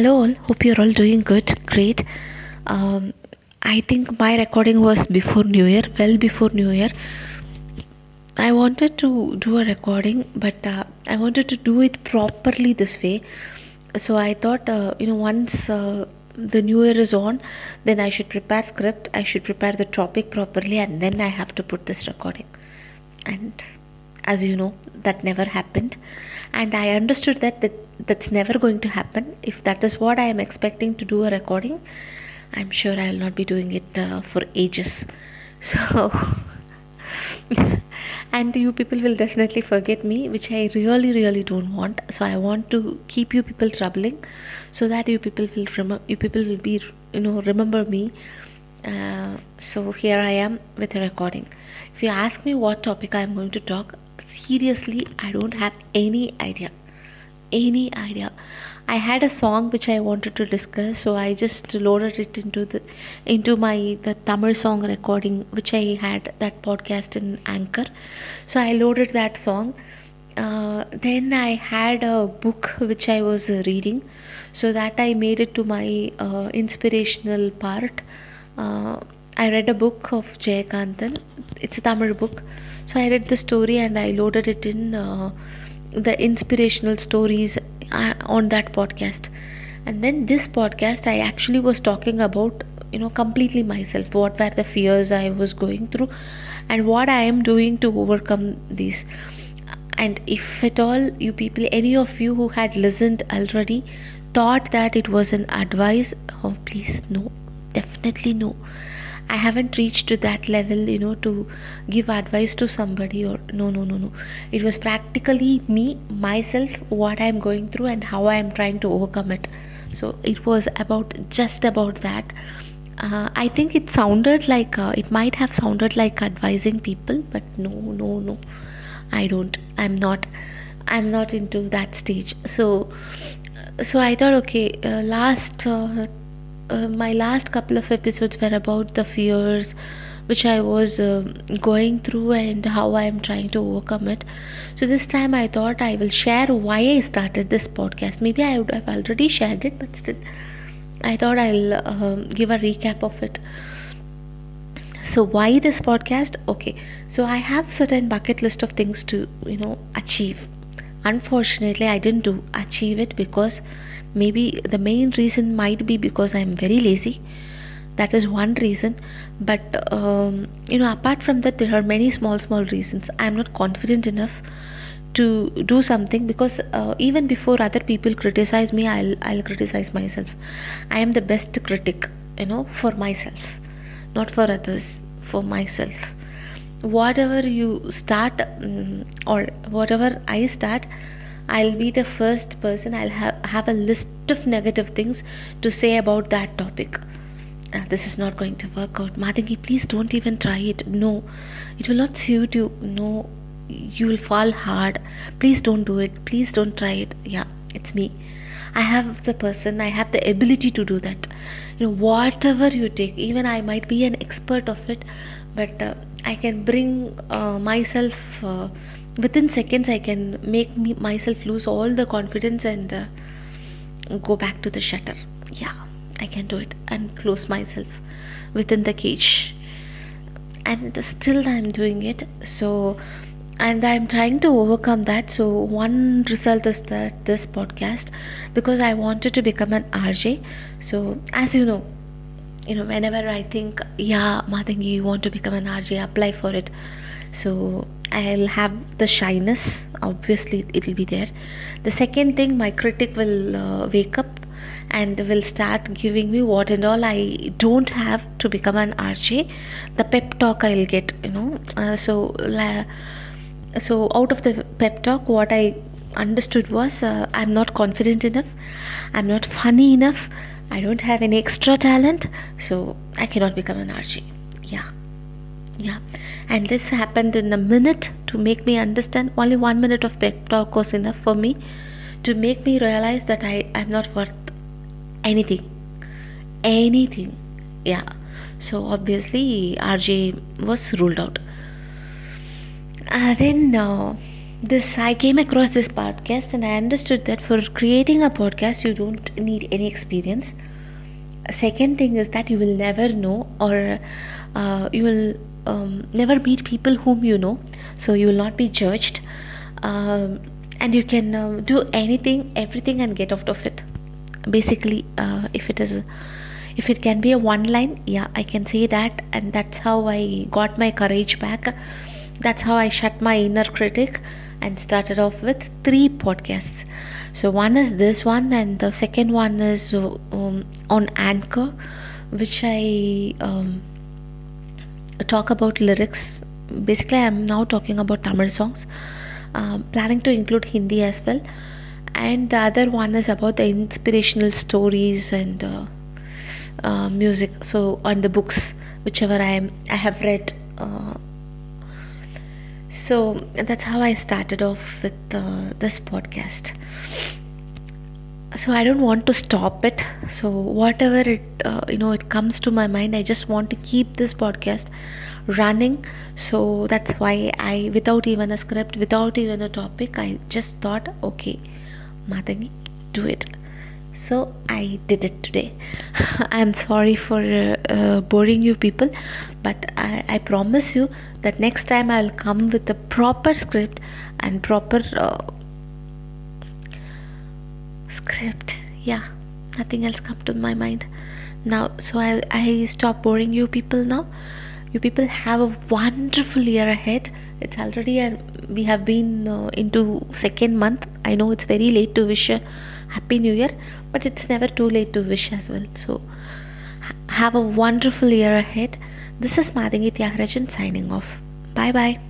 Hello, all. Hope you're all doing good. Great. Um, I think my recording was before New Year, well before New Year. I wanted to do a recording, but uh, I wanted to do it properly this way. So I thought, uh, you know, once uh, the New Year is on, then I should prepare script. I should prepare the topic properly, and then I have to put this recording. And as you know, that never happened. And I understood that, that that's never going to happen. If that is what I am expecting to do a recording, I'm sure I will not be doing it uh, for ages. So, and you people will definitely forget me, which I really, really don't want. So I want to keep you people troubling, so that you people will remember. You people will be, you know, remember me. Uh, so here I am with a recording. If you ask me what topic I am going to talk, seriously, I don't have any idea. Any idea. I had a song which I wanted to discuss, so I just loaded it into the into my the Tamil song recording which I had that podcast in Anchor. So I loaded that song. Uh, then I had a book which I was reading, so that I made it to my uh, inspirational part. Uh, I read a book of Jayakantan. It's a Tamil book. So I read the story and I loaded it in uh, the inspirational stories uh, on that podcast. And then this podcast, I actually was talking about, you know, completely myself. What were the fears I was going through and what I am doing to overcome these. And if at all you people, any of you who had listened already, thought that it was an advice, oh please, no, definitely no I haven't reached to that level, you know, to give advice to somebody or no, no, no, no. It was practically me, myself, what I'm going through and how I'm trying to overcome it. So it was about just about that. Uh, I think it sounded like uh, it might have sounded like advising people, but no, no, no. I don't. I'm not. I'm not into that stage. So, so I thought, okay, uh, last uh, my last couple of episodes were about the fears which I was uh, going through and how I am trying to overcome it. So this time I thought I will share why I started this podcast. Maybe I would have already shared it, but still, I thought I'll uh, give a recap of it. So why this podcast? Okay, so I have certain bucket list of things to you know achieve. Unfortunately, I didn't do achieve it because maybe the main reason might be because i'm very lazy. That is one reason. But um, you know apart from that there are many small small reasons. I'm not confident enough to do something because uh, even before other people criticize me i'll i'll criticize myself. I am the best critic you know for myself not for others for myself. Whatever you start um, or whatever i start I'll be the first person, I'll have, have a list of negative things to say about that topic. Uh, this is not going to work out. Matangi, please don't even try it. No, it will not suit you. No, you will fall hard. Please don't do it. Please don't try it. Yeah, it's me. I have the person, I have the ability to do that. You know, whatever you take, even I might be an expert of it, but uh, I can bring uh, myself uh, within seconds i can make me myself lose all the confidence and uh, go back to the shutter. Yeah i can do it and close myself within the cage. And still i'm doing it. So and i'm trying to overcome that. So one result is that this podcast because i wanted to become an rj so as you know you know whenever i think yeah matangi you want to become an rj apply for it. So I'll have the shyness obviously it will be there. The second thing my critic will uh, wake up and will start giving me what and all I don't have to become an RJ the pep talk I'll get you know. Uh, so la- so out of the pep talk what I understood was uh, I'm not confident enough. I'm not funny enough I don't have any extra talent so I cannot become an RJ yeah. Yeah. And this happened in a minute to make me understand only one minute of pep talk was enough for me to make me realize that i am not worth anything. Anything. Yeah. So obviously rj was ruled out. Uh, then uh, this I came across this podcast and I understood that for creating a podcast you don't need any experience. Second thing is that you will never know or uh, you will um, never meet people whom you know, so you will not be judged, um, and you can uh, do anything, everything, and get out of it. Basically, uh, if it is. if it can be a one line yeah i can say that and that's how i got my courage back that's how i shut my inner critic and started off with three podcasts. So one is this one and the second one is um, on anchor which i um, talk about lyrics. Basically i'm now talking about tamil songs. Um, planning to include hindi as well. And the other one is about the inspirational stories and uh, uh, music. So on the books whichever i am i have read uh, so that's how i started off with uh, this podcast. So i don't want to stop it. So whatever it uh, you know it comes to my mind i just want to keep this podcast running. So that's why i without even a script without even a topic i just thought okay matangi do it so i did it today. I'm sorry for uh, uh, boring you people but I, I promise you that next time i'll come with a proper script and proper uh, script. Yeah nothing else come to my mind. Now so i i stop boring you people now. You people have a wonderful year ahead. It's already and we have been uh, into second month. I know it's very late to wish a happy new year but it's never too late to wish as well. So have a wonderful year ahead. This is madhangi tyagarajan signing off. Bye bye